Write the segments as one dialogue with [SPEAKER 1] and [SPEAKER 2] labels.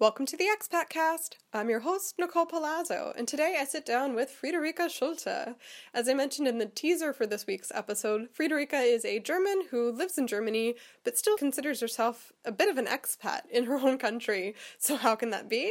[SPEAKER 1] Welcome to the Expat Cast. I'm your host, Nicole Palazzo, and today I sit down with Friederike Schulte. As I mentioned in the teaser for this week's episode, Friederike is a German who lives in Germany but still considers herself a bit of an expat in her own country. So, how can that be?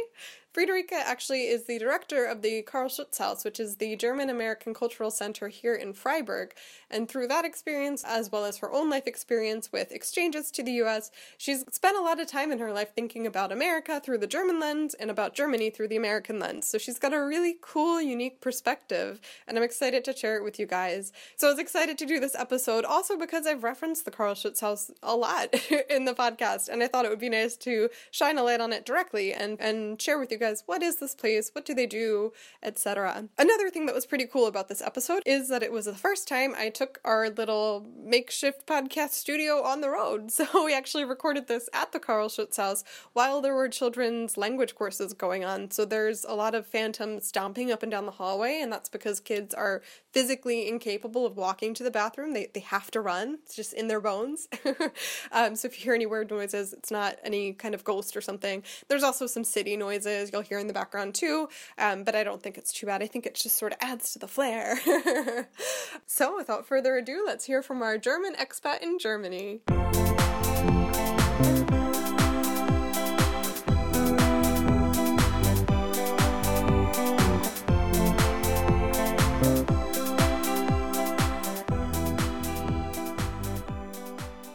[SPEAKER 1] Friederike actually is the director of the Carl Schurz House, which is the German American Cultural Center here in Freiburg. And through that experience, as well as her own life experience with exchanges to the US, she's spent a lot of time in her life thinking about America through the German lens and about Germany through the American lens. So she's got a really cool, unique perspective, and I'm excited to share it with you guys. So I was excited to do this episode also because I've referenced the Carl Schurz House a lot in the podcast, and I thought it would be nice to shine a light on it directly and, and share with you guys what is this place, what do they do, etc. Another thing that was pretty cool about this episode is that it was the first time I took our little makeshift podcast studio on the road. So we actually recorded this at the Carl Schurz house while there were children's language courses going on. So there's a lot of phantom stomping up and down the hallway, and that's because kids are physically incapable of walking to the bathroom. They, they have to run, it's just in their bones. um, so if you hear any weird noises, it's not any kind of ghost or something. There's also some city noises you'll hear in the background too, um, but I don't think it's too bad. I think it just sort of adds to the flair. so without further ado, let's hear from our German expat in Germany.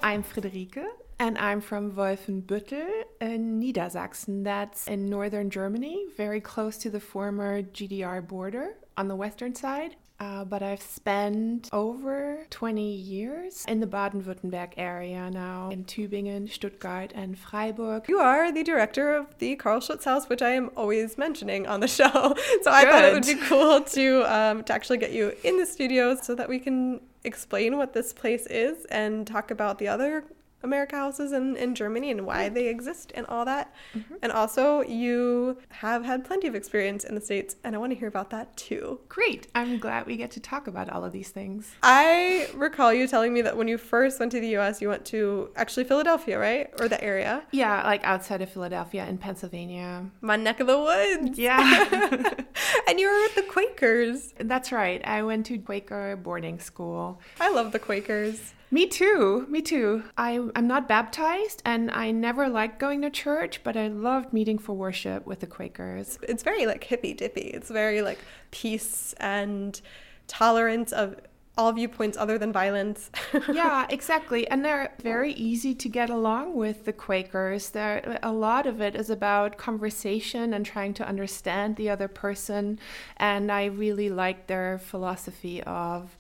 [SPEAKER 2] I'm Friederike and I'm from Wolfenbüttel in Niedersachsen. That's in northern Germany, very close to the former GDR border on the western side. Uh, but I've spent over 20 years in the Baden Württemberg area now, in Tübingen, Stuttgart, and Freiburg.
[SPEAKER 1] You are the director of the Carl Schurz House, which I am always mentioning on the show. So I thought it would be cool to, um, to actually get you in the studio so that we can explain what this place is and talk about the other America houses in, in Germany and why they exist and all that. Mm-hmm. And also, you have had plenty of experience in the States, and I want to hear about that too.
[SPEAKER 2] Great. I'm glad we get to talk about all of these things.
[SPEAKER 1] I recall you telling me that when you first went to the US, you went to actually Philadelphia, right? Or the area?
[SPEAKER 2] Yeah, like outside of Philadelphia in Pennsylvania.
[SPEAKER 1] My neck of the woods.
[SPEAKER 2] Yeah.
[SPEAKER 1] and you were with the Quakers.
[SPEAKER 2] That's right. I went to Quaker boarding school.
[SPEAKER 1] I love the Quakers.
[SPEAKER 2] Me too. Me too. I, I'm not baptized and I never liked going to church, but I loved meeting for worship with the Quakers.
[SPEAKER 1] It's very like hippy dippy. It's very like peace and tolerance of all viewpoints other than violence.
[SPEAKER 2] yeah, exactly. And they're very easy to get along with the Quakers. There a lot of it is about conversation and trying to understand the other person. And I really like their philosophy of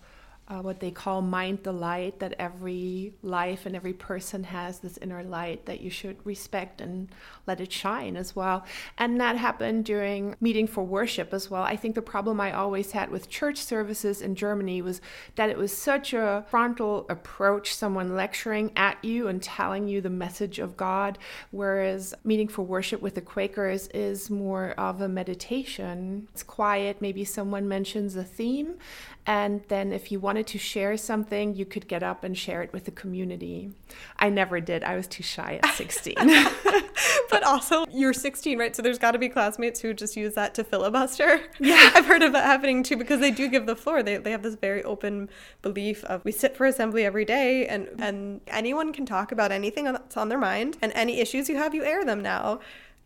[SPEAKER 2] uh, what they call mind the light that every life and every person has this inner light that you should respect and let it shine as well. And that happened during meeting for worship as well. I think the problem i always had with church services in germany was that it was such a frontal approach someone lecturing at you and telling you the message of god whereas meeting for worship with the quakers is more of a meditation. It's quiet. Maybe someone mentions a theme and then if you wanted to share something, you could get up and share it with the community. I never did. I was too shy at 16.
[SPEAKER 1] but also, you're 16, right? So there's got to be classmates who just use that to filibuster. Yeah. I've heard of that happening too because they do give the floor. They, they have this very open belief of we sit for assembly every day and, and anyone can talk about anything that's on their mind and any issues you have, you air them now.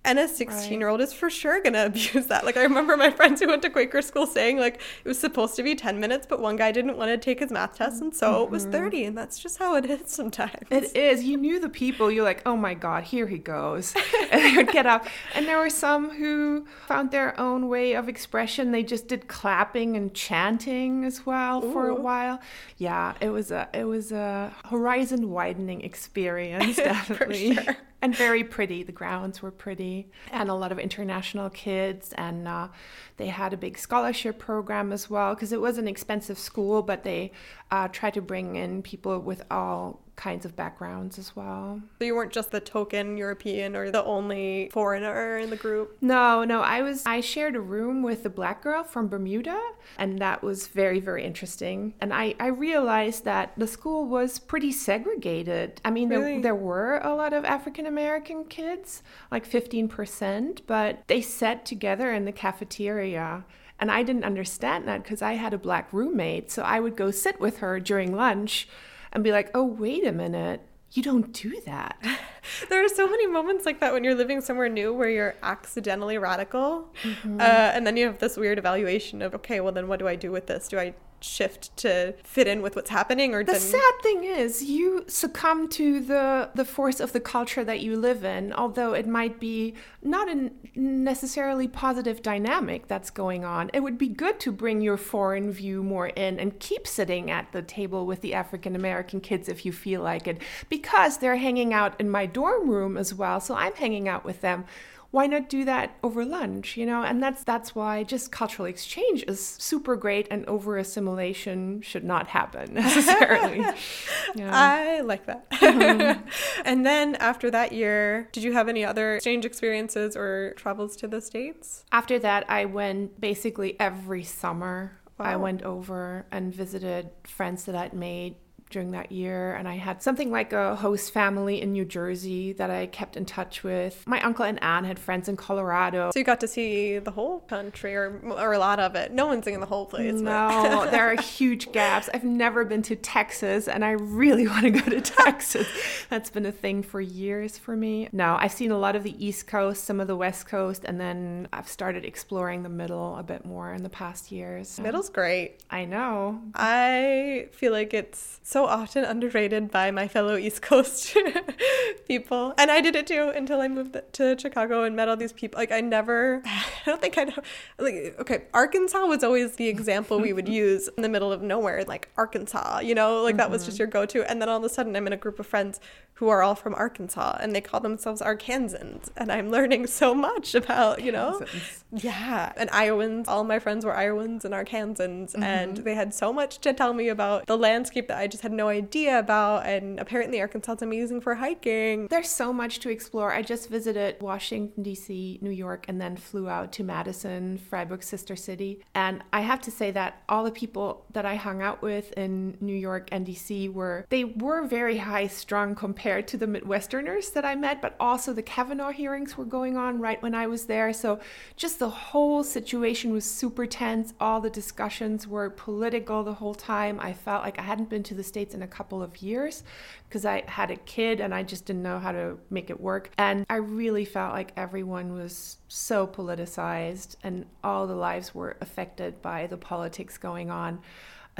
[SPEAKER 1] And a 16 year old is for sure going to abuse that. Like, I remember my friends who went to Quaker school saying, like, it was supposed to be 10 minutes, but one guy didn't want to take his math test, and so mm-hmm. it was mm-hmm. 30. And that's just how it is sometimes.
[SPEAKER 2] It is. You knew the people. You're like, oh my God, here he goes. and they would get up. And there were some who found their own way of expression. They just did clapping and chanting as well Ooh. for a while. Yeah, it was a, it was a horizon widening experience, definitely. And very pretty. The grounds were pretty, and a lot of international kids. And uh, they had a big scholarship program as well because it was an expensive school, but they uh, tried to bring in people with all kinds of backgrounds as well.
[SPEAKER 1] So you weren't just the token European or the only foreigner in the group?
[SPEAKER 2] No, no. I was I shared a room with a black girl from Bermuda and that was very, very interesting. And I, I realized that the school was pretty segregated. I mean
[SPEAKER 1] Really?
[SPEAKER 2] there, there were a lot of African American kids, like fifteen percent, but they sat together in the cafeteria. And I didn't understand that because I had a black roommate. So I would go sit with her during lunch and be like, oh, wait a minute. You don't do that.
[SPEAKER 1] There are so many moments like that when you're living somewhere new where you're accidentally radical. Uh, and then you have this weird evaluation of, okay, well, then what do I do with this? Do I shift to fit in with what's happening or
[SPEAKER 2] The sad thing is, you succumb to the the force of the culture that you live in, although it might be not a necessarily positive dynamic that's going on. It would be good to bring your foreign view more in and keep sitting at the table with the African American kids if you feel like it, because they're hanging out in my dorm room as well. So I'm hanging out with them why not do that over lunch you know and that's that's why just cultural exchange is super great and over assimilation should not happen necessarily yeah.
[SPEAKER 1] I like that.
[SPEAKER 2] Mm-hmm.
[SPEAKER 1] and then after that year, did you have any other exchange experiences or travels to the States?
[SPEAKER 2] after that i went basically every summer i went over and visited friends that i'd made during that year and i had something like a host family in new jersey that i kept in touch with my uncle and aunt had friends in colorado
[SPEAKER 1] So you got to see the whole country or, or a lot of it. No one's seeing the whole place.
[SPEAKER 2] No, there are huge gaps. I've never been to Texas and I really want to go to Texas. That's been a thing for years for me. No, I've seen a lot of the East Coast, some of the West Coast, and then I've started exploring the middle a bit more in the past years.
[SPEAKER 1] Middle's great.
[SPEAKER 2] I know.
[SPEAKER 1] I feel like it's so often underrated by my fellow East Coast people. And I did it too until I moved to Chicago and met all these people. Like, I never, I don't think I know. Like, okay, Arkansas was always the example we would use in the middle of nowhere, like Arkansas, you know, like that was just mm-hmm. your go to. And then all of a sudden, I'm in a group of friends who are all from Arkansas and they call themselves Arkansans. And I'm learning so much about, you know,
[SPEAKER 2] Arkansans.
[SPEAKER 1] yeah, and Iowans. All my friends were Iowans and Arkansans, mm-hmm. and they had so much to tell me about the landscape that I just had no idea about. And apparently, Arkansas is amazing for hiking.
[SPEAKER 2] There's so much to explore. I just visited Washington, D.C., New York, and then flew out to Madison, Freiburg's sister city. And I have to say that all the people that I hung out with in New York and D.C. were, they were very high strung compared to the Midwesterners that I met, but also the Kavanaugh hearings were going on right when I was there. So just the whole situation was super tense. All the discussions were political the whole time. I felt like I hadn't been to the States in a couple of years because I had a kid and I just didn't know how to make it work. And I really felt like everyone was so politicized and all the lives were affected by the politics going on.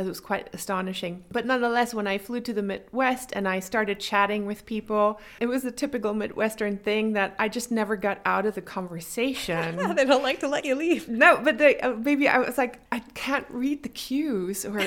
[SPEAKER 2] It was quite astonishing. But nonetheless, when I flew to the Midwest and I started chatting with people, it was a typical Midwestern thing that I just never got out of the conversation.
[SPEAKER 1] they don't like to let you leave.
[SPEAKER 2] No, but they, uh, maybe I was like, I can't read the cues, or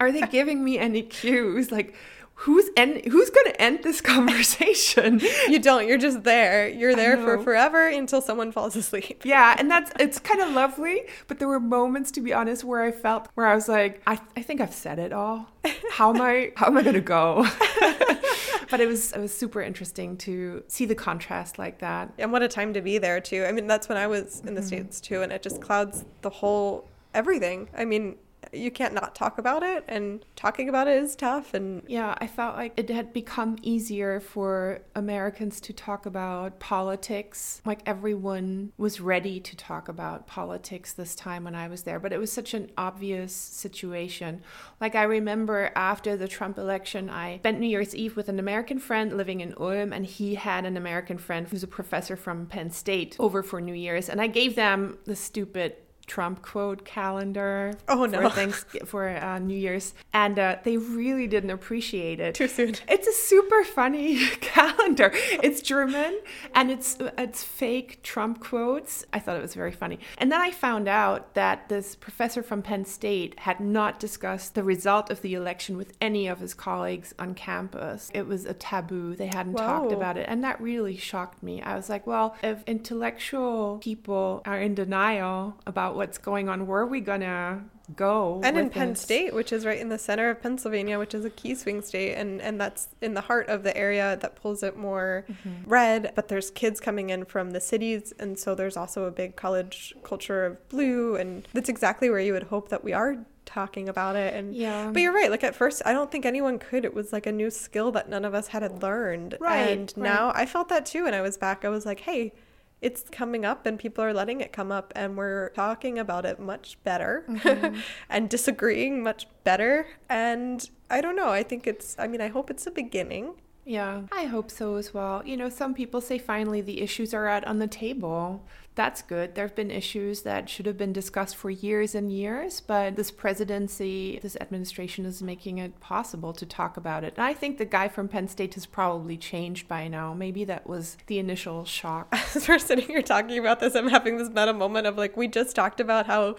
[SPEAKER 2] are they giving me any cues? Like, who's end, who's going to end this conversation?
[SPEAKER 1] You don't. You're just there. You're there for forever until someone falls asleep.
[SPEAKER 2] yeah, and that's it's kind of lovely, but there were moments, to be honest, where I felt where I was like, I, I think I've said it all. How am I? How am I going to go? but it was it was super interesting to see the contrast like that.
[SPEAKER 1] And what a time to be there too. I mean, that's when I was in the mm-hmm. states too, and it just clouds the whole everything. I mean, you can't not talk about it, and talking about it is tough. And
[SPEAKER 2] Yeah, I felt like it had become easier for Americans to talk about politics. Like everyone was ready to talk about politics this time when I was there, but it was such an obvious situation. Like I remember after the Trump election, I spent New Year's Eve with an American friend living in Ulm, and he had an American friend who's a professor from Penn State over for New Year's, and I gave them the stupid Trump quote calendar
[SPEAKER 1] Oh,
[SPEAKER 2] for
[SPEAKER 1] no.
[SPEAKER 2] thanks for uh, New Year's, and uh, they really didn't appreciate it.
[SPEAKER 1] too soon.
[SPEAKER 2] It's a super funny calendar. It's German and it's it's fake Trump quotes. I thought it was very funny. And then I found out that this professor from Penn State had not discussed the result of the election with any of his colleagues on campus. It was a taboo. They hadn't talked about it, and that really shocked me. I was like, well, if intellectual people are in denial about what's going on, where are we gonna go.
[SPEAKER 1] And in Penn
[SPEAKER 2] it.
[SPEAKER 1] State, which is right in the center of Pennsylvania, which is a key swing state, and, and that's in the heart of the area that pulls it more
[SPEAKER 2] Mm-hmm.
[SPEAKER 1] red. But there's kids coming in from the cities, and so there's also a big college culture of blue, and that's exactly where you would hope that we are talking about it. And
[SPEAKER 2] Yeah.
[SPEAKER 1] but you're right. Like at first, I don't think anyone could. It was like a new skill that none of us had learned.
[SPEAKER 2] Right,
[SPEAKER 1] And
[SPEAKER 2] right.
[SPEAKER 1] now I felt that too. And I was back. I was like, hey. It's coming up, and people are letting it come up, and we're talking about it much better
[SPEAKER 2] Mm-hmm.
[SPEAKER 1] and disagreeing much better. And I don't know. I think it's, I mean, I hope it's a beginning.
[SPEAKER 2] Yeah, I hope so as well. You know, some people say finally the issues are out on the table. That's good. There have been issues that should have been discussed for years and years, but this presidency, this administration is making it possible to talk about it. And I think the guy from Penn State has probably changed by now. Maybe that was the initial shock.
[SPEAKER 1] As we're sitting here talking about this, I'm having this meta moment of like, we just talked about how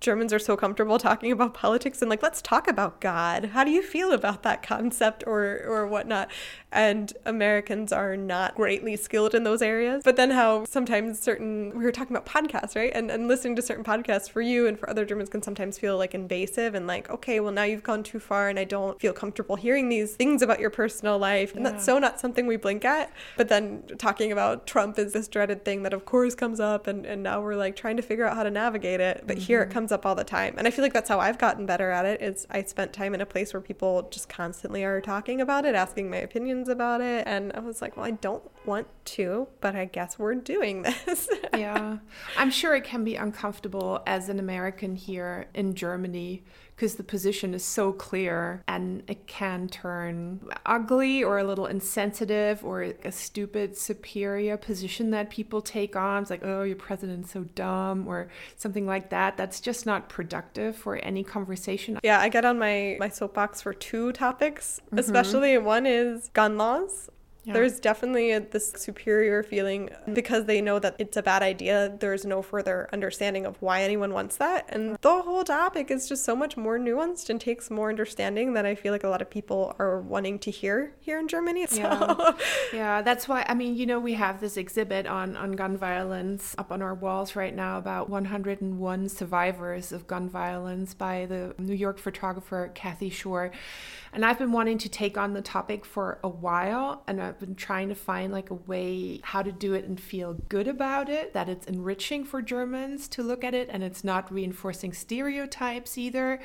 [SPEAKER 1] Germans are so comfortable talking about politics and like, let's talk about God. How do you feel about that concept or, or whatnot? And Americans are not greatly skilled in those areas. But then how sometimes certain, we were talking about podcasts, right? And, and listening to certain podcasts for you and for other Germans can sometimes feel like invasive and like, okay, well, now you've gone too far and I don't feel comfortable hearing these things about your personal life. And that's so not something we blink at. But then talking about Trump is this dreaded thing that, of course, comes up. And, and now we're like trying to figure out how to navigate it. But here it mm-hmm. comes up all the time. And I feel like that's how I've gotten better at it is I spent time in a place where people just constantly are talking about it, asking my opinions about it. And I was like, well, I don't want to, but I guess we're doing this.
[SPEAKER 2] yeah. I'm sure it can be uncomfortable as an American here in Germany because the position is so clear and it can turn ugly or a little insensitive or a stupid superior position that people take on. It's like, oh, your president's so dumb or something like that. That's just not productive for any conversation.
[SPEAKER 1] Yeah, I get on my, my soapbox for two topics, mm-hmm. especially one is gun laws.
[SPEAKER 2] Yeah.
[SPEAKER 1] There's definitely a, this superior feeling because they know that it's a bad idea. There's no further understanding of why anyone wants that. And the whole topic is just so much more nuanced and takes more understanding than I feel like a lot of people are wanting to hear here in Germany. So,
[SPEAKER 2] Yeah. Yeah, that's why I mean, you know, we have this exhibit on on gun violence up on our walls right now about 101 survivors of gun violence by the New York photographer Kathy Shorr. And I've been wanting to take on the topic for a while and I've been trying to find like a way how to do it and feel good about it, that it's enriching for Germans to look at it and it's not reinforcing stereotypes either.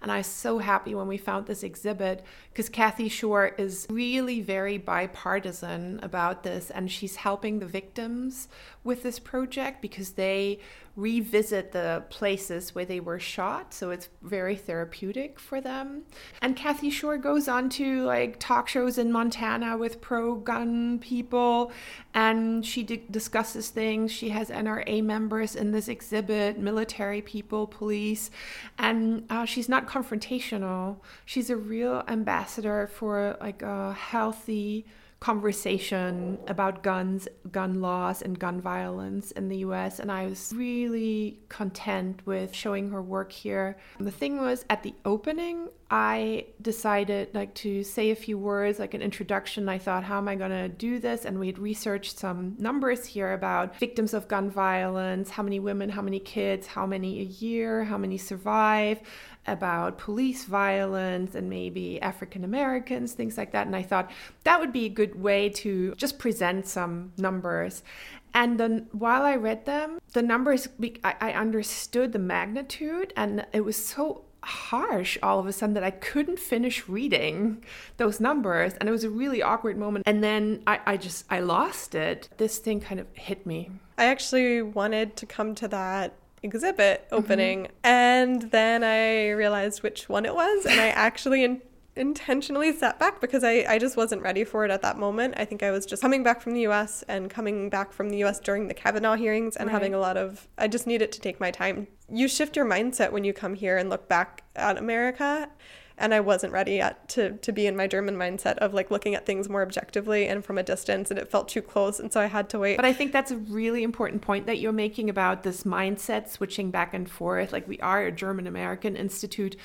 [SPEAKER 2] And I was so happy when we found this exhibit because Kathy Shorr is really very bipartisan about this and she's helping the victims with this project because they revisit the places where they were shot so it's very therapeutic for them. And kathy shorr goes on to like talk shows in montana with pro-gun people and she di- discusses things. She has nra members in this exhibit military people police and uh, she's not confrontational. She's a real ambassador for like a healthy conversation about guns, gun laws, and gun violence in the US, and I was really content with showing her work here. The thing was, at the opening, I decided like to say a few words, like an introduction. I thought, how am I to do this? And we had researched some numbers here about victims of gun violence, how many women, how many kids, how many a year, how many survive, about police violence and maybe African Americans, things like that. And I thought that would be a good way to just present some numbers. And then while I read them, the numbers, I, understood the magnitude, and it was so harsh all of a sudden that I couldn't finish reading those numbers. And it was a really awkward moment. And then I, I just, I lost it. This thing kind of hit me.
[SPEAKER 1] I actually wanted to come to that exhibit mm-hmm. opening and then I realized which one it was and I actually in- intentionally sat back because I, I just wasn't ready for it at that moment. I think I was just coming back from the US and coming back from the US during the Kavanaugh hearings and
[SPEAKER 2] Right.
[SPEAKER 1] having a lot of I just needed to take my time. You shift your mindset when you come here and look back at America and I wasn't ready yet to to be in my German mindset of like looking at things more objectively and from a distance and it felt too close and so I had to wait.
[SPEAKER 2] But I think that's a really important point that you're making about this mindset switching back and forth. Like we are a German American institute,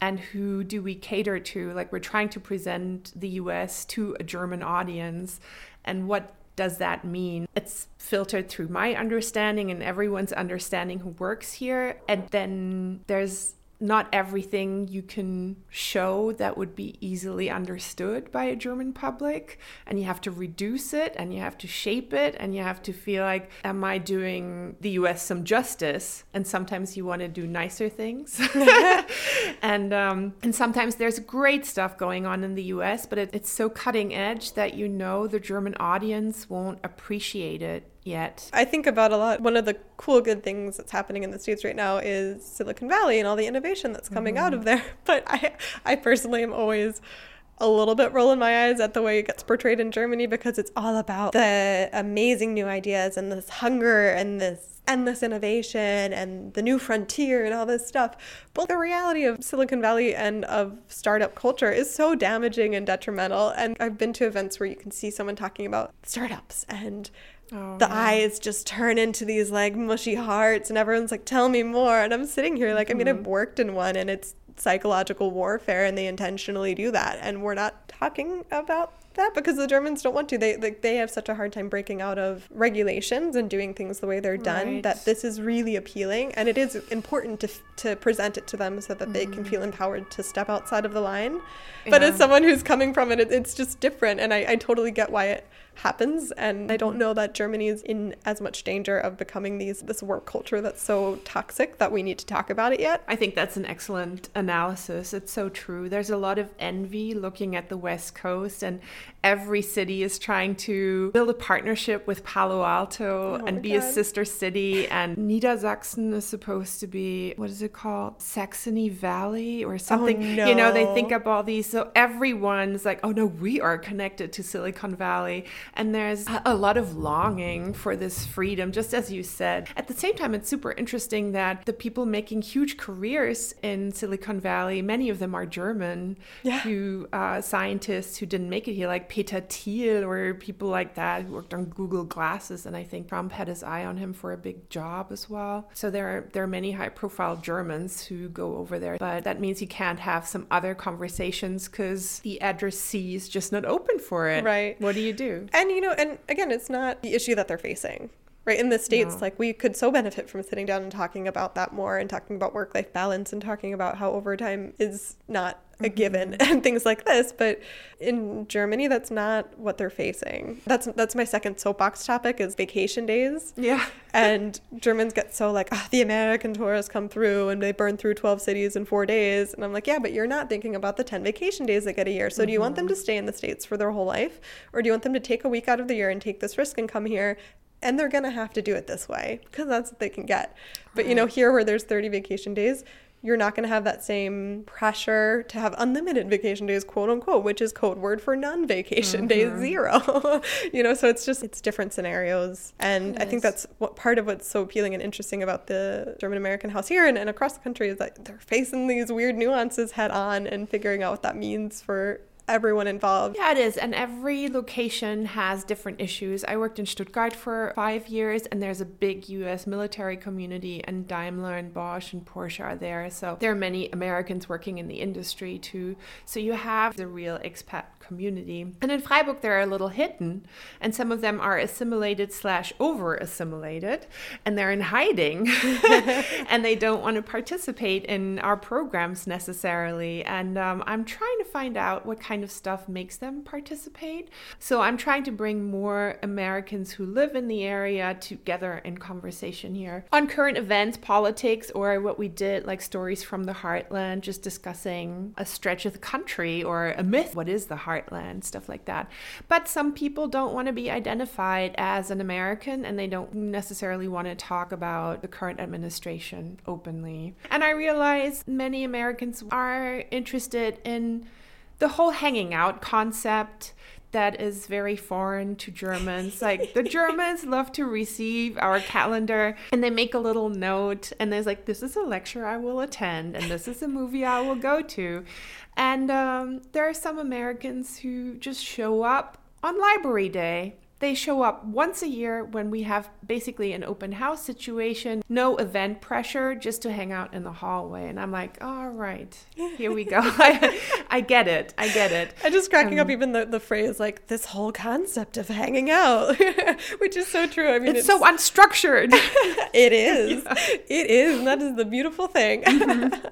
[SPEAKER 2] and who do we cater to? Like we're trying to present the US to a German audience. And what does that mean? It's filtered through my understanding and everyone's understanding who works here. And then there's not everything you can show that would be easily understood by a German public. And you have to reduce it and you have to shape it and you have to feel like, am I doing the US some justice? And sometimes you want to do nicer things. and, um, and sometimes there's great stuff going on in the US, but it, it's so cutting edge that you know the German audience won't appreciate it yet.
[SPEAKER 1] I think about a lot. One of the cool, good things that's happening in the States right now is Silicon Valley and all the innovation that's coming mm-hmm. out of there. But I, I personally am always a little bit rolling my eyes at the way it gets portrayed in Germany because it's all about the amazing new ideas and this hunger and this endless innovation and the new frontier and all this stuff. But the reality of Silicon Valley and of startup culture is so damaging and detrimental. And I've been to events where you can see someone talking about startups and Oh, the eyes just turn into these like mushy hearts and everyone's like tell me more and i'm sitting here like mm-hmm. i mean i've mm-hmm. worked in one and it's psychological warfare and they intentionally do that and we're not talking about that because the Germans don't want to. They like they have such a hard time breaking out of regulations and doing things the way they're done right. that this is really appealing and it is important to to present it to them so that mm. they can feel mm. empowered to step outside of the line. Yeah. But as someone who's coming from it, it it's just different and I, I totally get why it happens and I don't know that Germany is in as much danger of becoming these this work culture that's so toxic that we need to talk about it yet.
[SPEAKER 2] I think that's an excellent analysis. It's so true. There's a lot of envy looking at the West Coast and every city is trying to build a partnership with Palo Alto oh and be God. a sister city. And Niedersachsen is supposed to be, what is it called? Saxony Valley or oh, something. Oh, no. You know, they think up all these. So everyone's like, oh no, we are connected to Silicon Valley. And there's a lot of longing for this freedom, just as you said. At the same time, it's super interesting that the people making huge careers in Silicon Valley, many of them are German, yeah. who uh, scientists who didn't make it here, like Peter Thiel or people like that who worked on Google Glasses, and I think Trump had his eye on him for a big job as well. So there are there are many high profile Germans who go over there, but that means you can't have some other conversations because the addressee is just not open for it.
[SPEAKER 1] Right.
[SPEAKER 2] What do you do?
[SPEAKER 1] And you know, and again, it's not the issue that they're facing right in the states no. like we could so benefit from sitting down and talking about that more and talking about work life balance and talking about how overtime is not a mm-hmm. given and things like this but in Germany that's not what they're facing that's that's my second soapbox topic is vacation days
[SPEAKER 2] yeah
[SPEAKER 1] and Germans get so like oh, the American tourists come through and they burn through 12 cities in 4 days and I'm like yeah but you're not thinking about the 10 vacation days they get a year so mm-hmm. do you want them to mm-hmm. stay in the states for their whole life or do you want them to take a week out of the year and take this risk and come here and they're going to have to do it this way because that's what they can get. But you know, here where there's 30 vacation days, you're not going to have that same pressure to have unlimited vacation days, quote unquote, which is code word for non vacation mm-hmm. days, zero. you know, so it's just, it's different scenarios. And I think that's what part of what's so appealing and interesting about the German American house here and, and across the country is that they're facing these weird nuances head on and figuring out what that means for everyone involved.
[SPEAKER 2] Yeah, it is. And every location has different issues. I worked in Stuttgart for five years, and there's a big US military community, and Daimler and Bosch and Porsche are there. So there are many Americans working in the industry too. So you have the real expat community. And in Freiburg, they're a little hidden, and some of them are assimilated slash over assimilated, and they're in hiding, and they don't want to participate in our programs necessarily. And um, I'm trying to find out what kind of stuff makes them participate. So I'm trying to bring more Americans who live in the area together in conversation here on current events, politics, or what we did, like stories from the heartland, just discussing a stretch of the country or a myth. What is the heartland, stuff like that. But some people don't want to be identified as an American and they don't necessarily want to talk about the current administration openly. And I realize many Americans are interested in the whole hanging out concept that is very foreign to Germans. Like the Germans love to receive our calendar and they make a little note and there's like, this is a lecture I will attend and this is a movie I will go to. And um, there are some Americans who just show up on Library Day. They show up once a year when we have basically an open house situation, no event pressure, just to hang out in the hallway. And I'm like, all right, here we go. I, I, get it. I get it.
[SPEAKER 1] I'm just cracking um, up even the, the phrase like this whole concept of hanging out, which is so true. I
[SPEAKER 2] mean, it's, it's so unstructured.
[SPEAKER 1] it is. Yeah. It is. And that is the beautiful thing. Mm-hmm.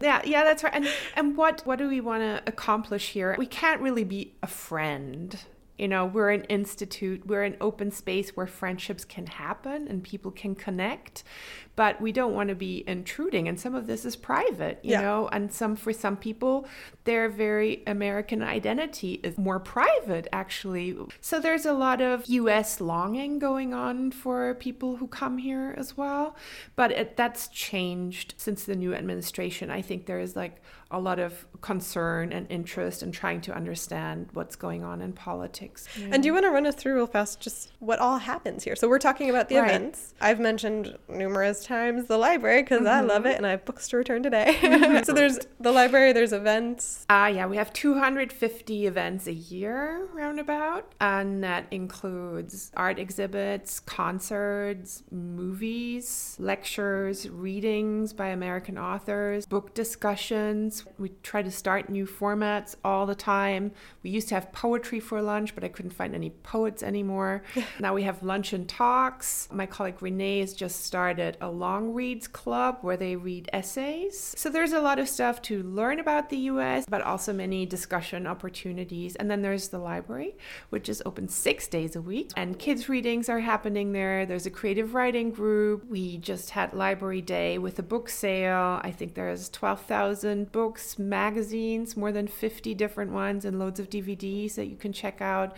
[SPEAKER 2] Yeah, yeah, that's right. And and what what do we want to accomplish here? We can't really be a friend you know, we're an institute, we're an open space where friendships can happen and people can connect, but we don't want to be intruding. And some of this is private, you yeah. know, and some for some people, their very American identity is more private, actually. So there's a lot of US longing going on for people who come here as well. But it, that's changed since the new administration. I think there is like a lot of concern and interest in trying to understand what's going on in politics.
[SPEAKER 1] Yeah. And do you want to run us through real fast just what all happens here? So we're talking about the right. events. I've mentioned numerous times the library because mm-hmm. I love it and I have books to return today. so there's the library, there's events.
[SPEAKER 2] Ah, uh, yeah, we have 250 events a year roundabout, and that includes art exhibits, concerts, movies, lectures, readings by American authors, book discussions we try to start new formats all the time. We used to have poetry for lunch, but I couldn't find any poets anymore. now we have lunch and talks. My colleague Renee has just started a long reads club where they read essays. So there's a lot of stuff to learn about the US, but also many discussion opportunities. And then there's the library, which is open six days a week. And kids' readings are happening there. There's a creative writing group. We just had library day with a book sale. I think there's 12,000 books magazines, more than 50 different ones, and loads of DVDs that you can check out.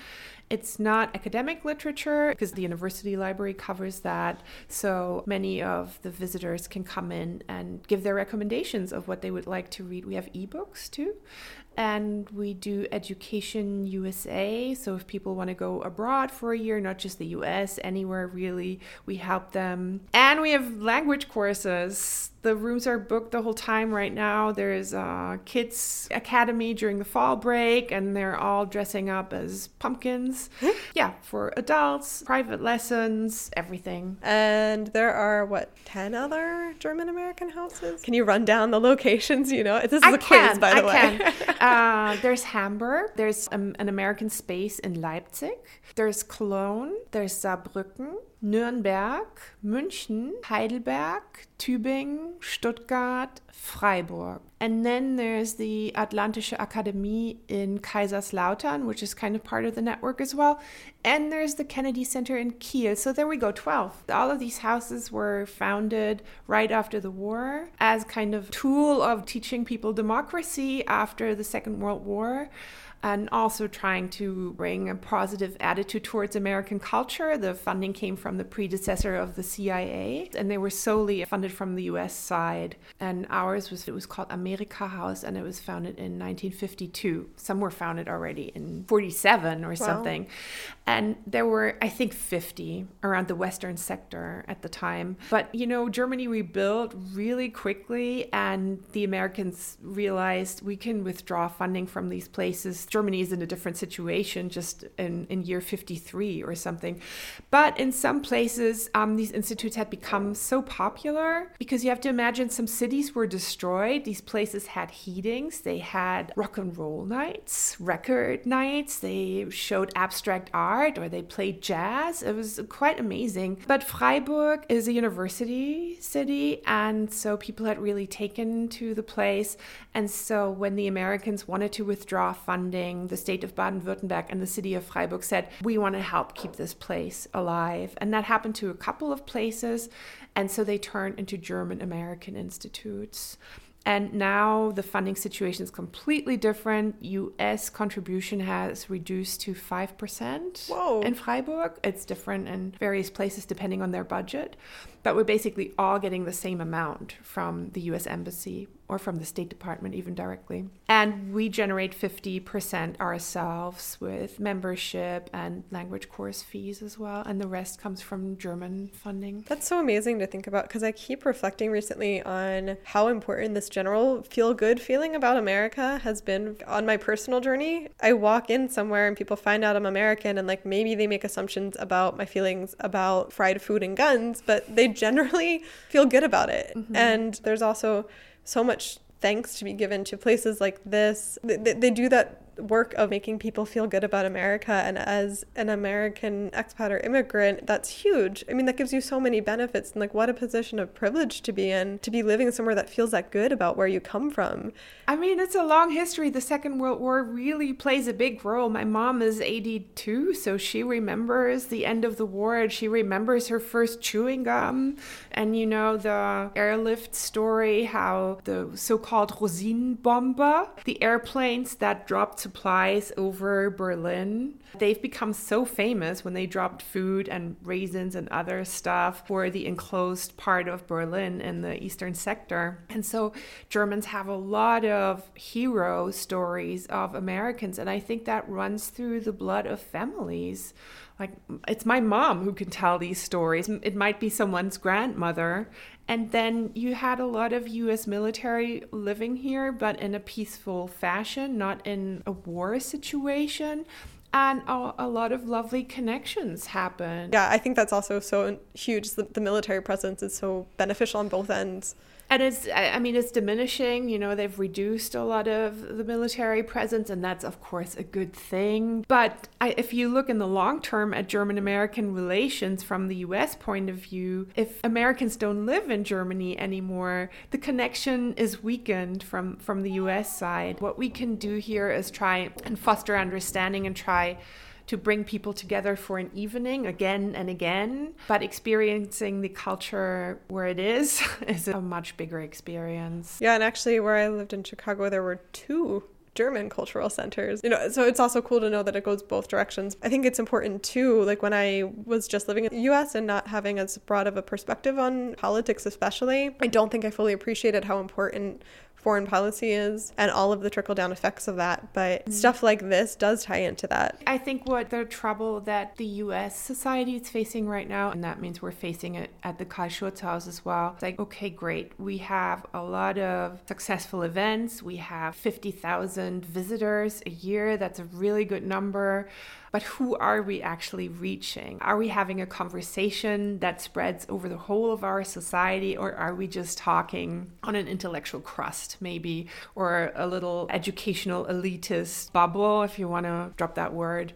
[SPEAKER 2] It's not academic literature because the university library covers that. So many of the visitors can come in and give their recommendations of what they would like to read. We have ebooks too and we do Education USA. So if people want to go abroad for a year, not just the US, anywhere really, we help them. And we have language courses. The rooms are booked the whole time right now. There's a kids academy during the fall break, and they're all dressing up as pumpkins. Hmm. yeah, for adults, private lessons, everything.
[SPEAKER 1] And there are what ten other German American houses? Can you run down the locations? You know, this is I a can, quiz, by the I way.
[SPEAKER 2] Can. Uh, there's Hamburg. There's um, an American space in Leipzig. There's Cologne. There's Saarbrücken. Nürnberg, München, Heidelberg, Tübingen, Stuttgart, Freiburg. And then there's the Atlantische Akademie in Kaiserslautern, which is kind of part of the network as well. And there's the Kennedy Center in Kiel. So there we go, 12. All of these houses were founded right after the war as kind of tool of teaching people democracy after the Second World War and also trying to bring a positive attitude towards American culture. The funding came from the predecessor of the CIA, and they were solely funded from the U.S. side. And ours was it was called America House, and it was founded in 1952. Some were founded already in 47 or wow. something. And there were, I think, 50 around the Western sector at the time. But you know, Germany rebuilt really quickly, and the Americans realized we can withdraw funding from these places Germany is in a different situation just in, in year 53 or something. But in some places, um, these institutes had become so popular because you have to imagine some cities were destroyed. These places had heatings, they had rock and roll nights, record nights, they showed abstract art or they played jazz. It was quite amazing. But Freiburg is a university city, and so people had really taken to the place. And so when the Americans wanted to withdraw funding, the state of Baden Württemberg and the city of Freiburg said, We want to help keep this place alive. And that happened to a couple of places. And so they turned into German American institutes. And now the funding situation is completely different. US contribution has reduced to 5% Whoa. in Freiburg. It's different in various places depending on their budget. But we're basically all getting the same amount from the US Embassy or from the State Department, even directly. And we generate 50% ourselves with membership and language course fees as well. And the rest comes from German funding.
[SPEAKER 1] That's so amazing to think about because I keep reflecting recently on how important this general feel good feeling about America has been on my personal journey. I walk in somewhere and people find out I'm American and like maybe they make assumptions about my feelings about fried food and guns, but they generally feel good about it. Mm-hmm. And there's also so much thanks to be given to places like this. They, they, do that work of making people feel good about America. And as an American expat or immigrant, that's huge. I mean, that gives you so many benefits. And like, what a position of privilege to be in, to be living somewhere that feels that good about where you come from.
[SPEAKER 2] I mean, it's a long history. The Second World War really plays a big role. My mom is 82, so she remembers the end of the war and she remembers her first chewing gum. And, you know, the airlift story, how the so called Rosinenbomber, the airplanes that dropped supplies over Berlin, they've become so famous when they dropped food and raisins and other stuff for the enclosed part of Berlin in the eastern sector. And so Germans have a lot of hero stories of Americans. And I think that runs through the blood of families like it's my mom who can tell these stories it might be someone's grandmother and then you had a lot of US military living here but in a peaceful fashion not in a war situation and a, lot of lovely connections happen.
[SPEAKER 1] Yeah, I think that's also so huge. The, the military presence is so beneficial on both ends
[SPEAKER 2] and it's i mean it's diminishing you know they've reduced a lot of the military presence and that's of course a good thing. But I, if you look in the long term at german american relations from the us point of view if americans don't live in germany anymore the connection is weakened from from the us side. What we can do here is try and foster understanding and try to bring people together for an evening again and again. But experiencing the culture where it is is a much bigger experience.
[SPEAKER 1] Yeah, and actually, where I lived in Chicago, there were two German cultural centers. You know, so it's also cool to know that it goes both directions. I think it's important too, like when I was just living in the US and not having as broad of a perspective on politics, especially, I don't think I fully appreciated how important foreign policy is and all of the trickle down effects of that. But mm-hmm. stuff like this does tie into that.
[SPEAKER 2] I think what the trouble that the US society is facing right now, and that means we're facing it at the Carl House as well. It's like, okay, great. We have a lot of successful events. We have 50,000 visitors a year. That's a really good number but who are we actually reaching? Are we having a conversation that spreads over the whole of our society, or are we just talking on an intellectual crust, maybe, or a little educational elitist bubble, if you want to drop that word?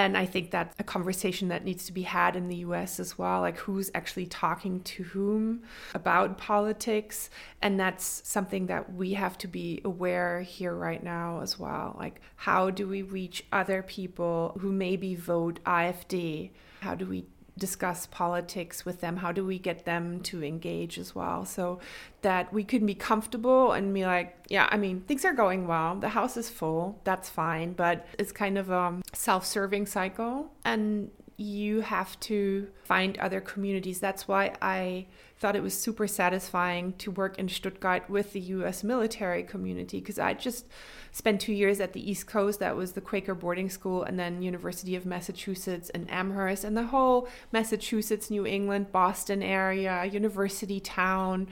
[SPEAKER 2] And I think that's a conversation that needs to be had in the US as well like who's actually talking to whom about politics. And that's something that we have to be aware here right now as well. Like, how do we reach other people who maybe vote AfD? How do we discuss politics with them? How do we get them to engage as well? So that we can be comfortable and be like, yeah, I mean, things are going well. The house is full. That's fine. But it's kind of a self serving cycle. And you have to find other communities. That's why I thought it was super satisfying to work in Stuttgart with the US military community because I just spent two years at the East Coast. That was the Quaker boarding school, and then University of Massachusetts and Amherst, and the whole Massachusetts, New England, Boston area, university town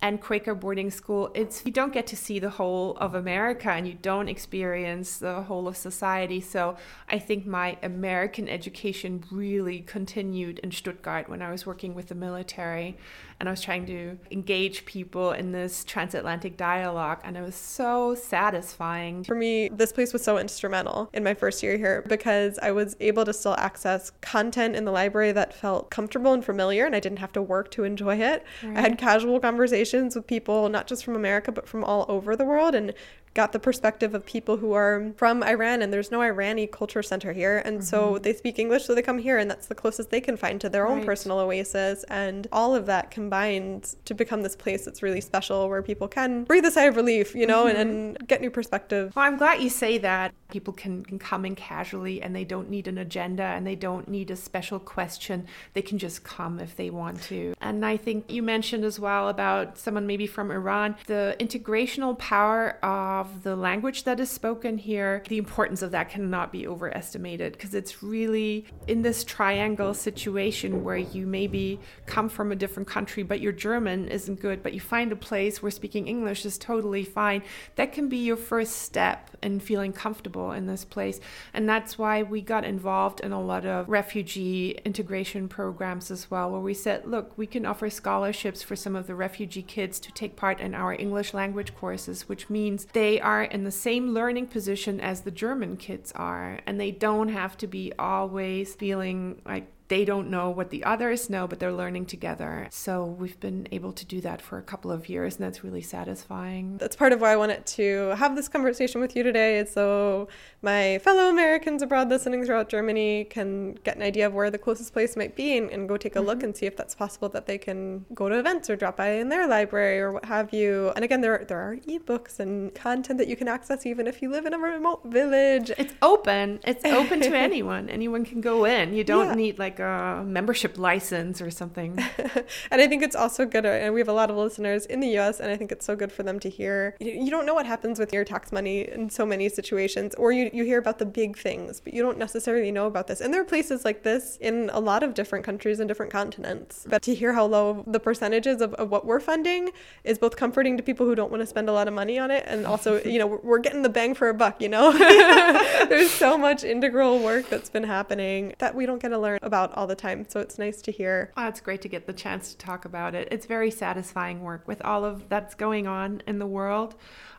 [SPEAKER 2] and Quaker boarding school, it's you don't get to see the whole of America and you don't experience the whole of society. So I think my American education really continued in Stuttgart when I was working with the military and I was trying to engage people in this transatlantic dialogue and it was so satisfying.
[SPEAKER 1] For me, this place was so instrumental in my first year here because I was able to still access content in the library that felt comfortable and familiar and I didn't have to work to enjoy it. Right. I had casual conversations with people not just from America but from all over the world and got the perspective of people who are from Iran and there's no Irani culture center here. And mm-hmm. so they speak English, so they come here and that's the closest they can find to their right. own personal oasis. And all of that combined to become this place that's really special where people can breathe a sigh of relief, you know, mm-hmm. and, and, get new perspective.
[SPEAKER 2] Well, I'm glad you say that. People can, can come in casually and they don't need an agenda and they don't need a special question. They can just come if they want to. And I think you mentioned as well about someone maybe from Iran, the integrational power of of the language that is spoken here, the importance of that cannot be overestimated because it's really in this triangle situation where you maybe come from a different country, but your German isn't good, but you find a place where speaking English is totally fine. That can be your first step in feeling comfortable in this place. And that's why we got involved in a lot of refugee integration programs as well, where we said, look, we can offer scholarships for some of the refugee kids to take part in our English language courses, which means they are in the same learning position as the German kids are, and they don't have to be always feeling like they don't know what the others know, but they're learning together. So we've been able to do that for a couple of years, and that's really satisfying.
[SPEAKER 1] That's part of why I wanted to have this conversation with you today, is so my fellow Americans abroad listening throughout Germany can get an idea of where the closest place might be and, and go take a mm-hmm. look and see if that's possible that they can go to events or drop by in their library or what have you. And again, there there are ebooks and content that you can access even if you live in a remote village.
[SPEAKER 2] It's open. It's open to anyone. Anyone can go in. You don't yeah. need like a membership license or something.
[SPEAKER 1] and I think it's also good, uh, and we have a lot of listeners in the US, and I think it's so good for them to hear. You don't know what happens with your tax money in so many situations, or you, you hear about the big things, but you don't necessarily know about this. And there are places like this in a lot of different countries and different continents. But to hear how low the percentages of, of what we're funding is both comforting to people who don't want to spend a lot of money on it, and also, you know, we're getting the bang for a buck, you know? There's so much integral work that's been happening that we don't get to learn about all the time. So it's nice to hear.
[SPEAKER 2] Oh, it's great to get the chance to talk about it. It's very satisfying work with all of that's going on in the world.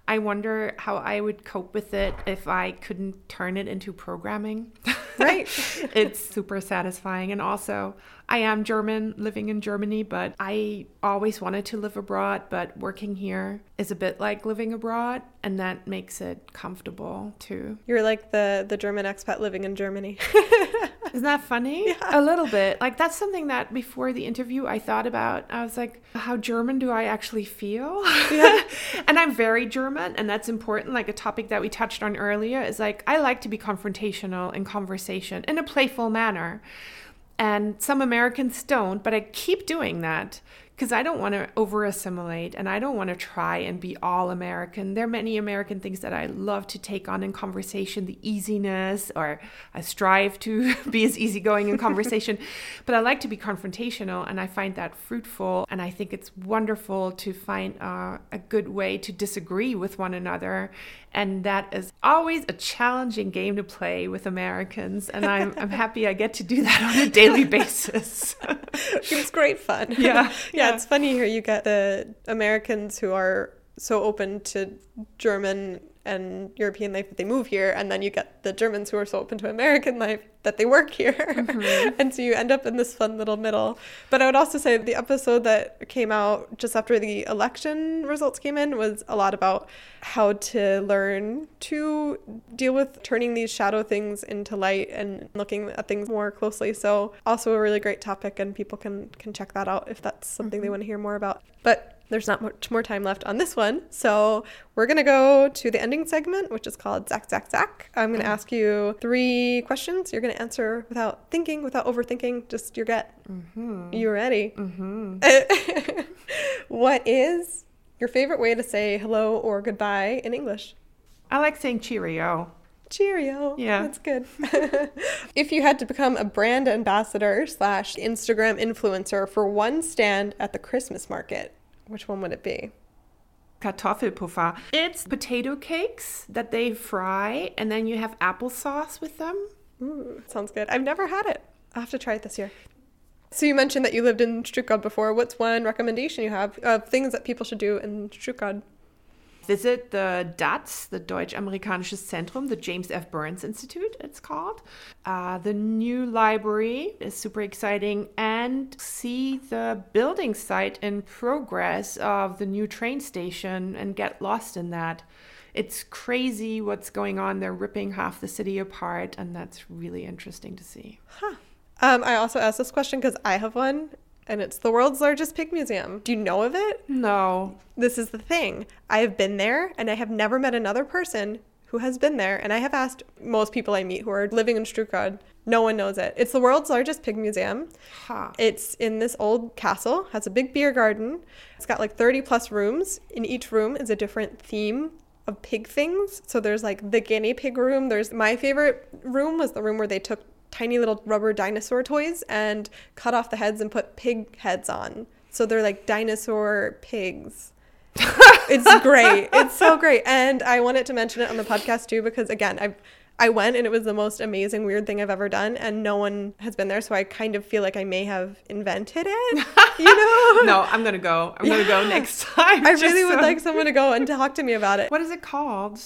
[SPEAKER 2] I wonder how I would cope with it if I couldn't turn it into programming.
[SPEAKER 1] Right.
[SPEAKER 2] it's super satisfying. And also, I am German, living in Germany, but I always wanted to live abroad. But working here is a bit like living abroad, and that makes it comfortable too.
[SPEAKER 1] You're like the the German expat living in Germany.
[SPEAKER 2] Isn't that funny? Yeah. A little bit. Like that's something that before the interview I thought about. I was like, how German do I actually feel? Yeah. and I'm very German, and that's important. Like a topic that we touched on earlier is like I like to be confrontational in conversation in a playful manner. And some Americans don't, but I keep doing that because I don't want to over assimilate and I don't want to try and be all American. There are many American things that I love to take on in conversation, the easiness, or I strive to be as easygoing in conversation, but I like to be confrontational and I find that fruitful. And I think it's wonderful to find uh, a good way to disagree with one another. And that is always a challenging game to play with Americans. And I'm, I'm happy I get to do that on a daily basis.
[SPEAKER 1] it's great fun.
[SPEAKER 2] Yeah.
[SPEAKER 1] yeah yeah, it's funny here. You get the Americans who are so open to German and European life that they move here, and then you get the Germans who are so open to American life that they work here. Mm-hmm. and so you end up in this fun little middle. But I would also say the episode that came out just after the election results came in was a lot about how to learn to deal with turning these shadow things into light and looking at things more closely. So also a really great topic and people can can check that out if that's something mm-hmm. they want to hear more about. But there's not much more time left on this one. So we're going to go to the ending segment, which is called Zach, Zach, Zach. I'm going to ask you three questions. You're going to answer without thinking, without overthinking, just your gut. Mm-hmm. You ready?
[SPEAKER 2] Mm-hmm.
[SPEAKER 1] what is your favorite way to say hello or goodbye in English?
[SPEAKER 2] I like saying cheerio.
[SPEAKER 1] Cheerio.
[SPEAKER 2] Yeah.
[SPEAKER 1] That's good. if you had to become a brand ambassador slash Instagram influencer for one stand at the Christmas market, which one would it be?
[SPEAKER 2] Kartoffelpuffer. It's potato cakes that they fry, and then you have applesauce with them.
[SPEAKER 1] Ooh, sounds good. I've never had it. I'll have to try it this year. So you mentioned that you lived in Stuttgart before. What's one recommendation you have of things that people should do in Stuttgart?
[SPEAKER 2] Visit the DAZ, the Deutsch-Amerikanisches Zentrum, the James F. Byrnes Institute, it's called. Uh, the new library is super exciting and see the building site in progress of the new train station and get lost in that. It's crazy what's going on. They're ripping half the city apart, and that's really interesting to see.
[SPEAKER 1] Huh. Um, I also asked this question because I have one, and it's the world's largest pig museum. Do you know of it?
[SPEAKER 2] No.
[SPEAKER 1] This is the thing. I have been there and I have never met another person who has been there. And I have asked most people I meet who are living in Stuttgart. No one knows it. It's the world's largest pig museum.
[SPEAKER 2] Huh.
[SPEAKER 1] It's in this old castle, has a big beer garden. It's got like 30 plus rooms. In each room is a different theme of pig things. So there's like the guinea pig room. There's my favorite room was the room where they took tiny little rubber dinosaur toys and cut off the heads and put pig heads on. So they're like dinosaur pigs. it's great. It's so great. And I wanted to mention it on the podcast too because again, I I went and it was the most amazing weird thing I've ever done and no one has been there so I kind of feel like I may have invented it. You know?
[SPEAKER 2] no, I'm going to go. I'm going to go next time.
[SPEAKER 1] I really would like someone to go and talk to me about it.
[SPEAKER 2] What is it called?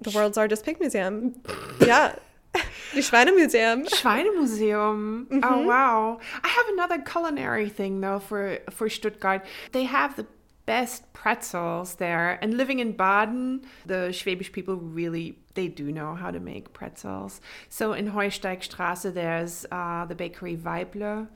[SPEAKER 1] The world's largest pig museum. yeah. The Schweinemuseum.
[SPEAKER 2] Schweinemuseum. Oh, mm-hmm. Oh wow. I have another culinary thing though for for Stuttgart. They have the best pretzels there. And living in Baden, the Schwäbisch people really they do know how to make pretzels. So in Heusteigstraße, there's uh, the bakery Weible,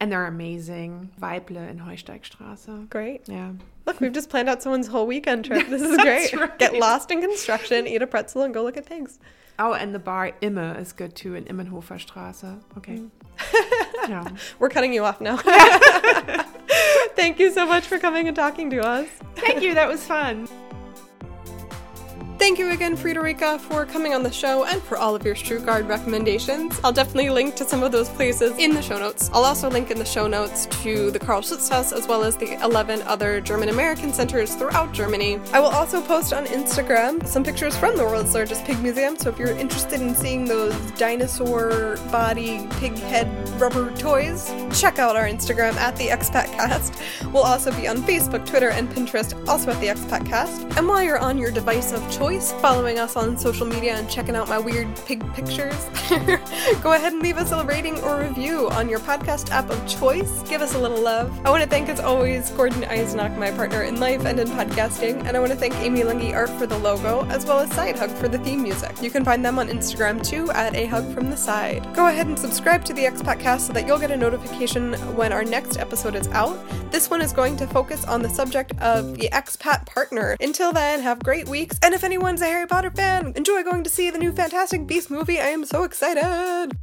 [SPEAKER 2] and they're amazing. Weible in Heusteigstraße.
[SPEAKER 1] Great.
[SPEAKER 2] Yeah.
[SPEAKER 1] Look, we've just planned out someone's whole weekend trip. This is great. Right. Get lost in construction, eat a pretzel, and go look at pigs.
[SPEAKER 2] Oh, and the bar Imme is good too in Immenhofer Straße. Okay. Mm.
[SPEAKER 1] yeah. We're cutting you off now. Thank you so much for coming and talking to us.
[SPEAKER 2] Thank you. That was fun.
[SPEAKER 1] Thank you again, Friederike, for coming on the show and for all of your Stuttgart recommendations. I'll definitely link to some of those places in the show notes. I'll also link in the show notes to the Carl Schurz Haus as well as the 11 other German American centers throughout Germany. I will also post on Instagram some pictures from the world's largest pig museum, so if you're interested in seeing those dinosaur body pig head rubber toys, check out our Instagram at the Expatcast. We'll also be on Facebook, Twitter, and Pinterest, also at the Expatcast. And while you're on your device of choice, choice, following us on social media and checking out my weird pig pictures, go ahead and leave us a rating or review on your podcast app of choice. Give us a little love. I want to thank, as always, Gordon Eisenach, my partner in life and in podcasting, and I want to thank Amy Lungi Art for the logo, as well as Side Hug for the theme music. You can find them on Instagram too at a hug from the side. Go ahead and subscribe to the Expatcast so that you'll get a notification when our next episode is out. This one is going to focus on the subject of the expat partner. Until then, have great weeks, and if any anyone's a Harry Potter fan, enjoy going to see the new Fantastic Beasts movie. I am so excited!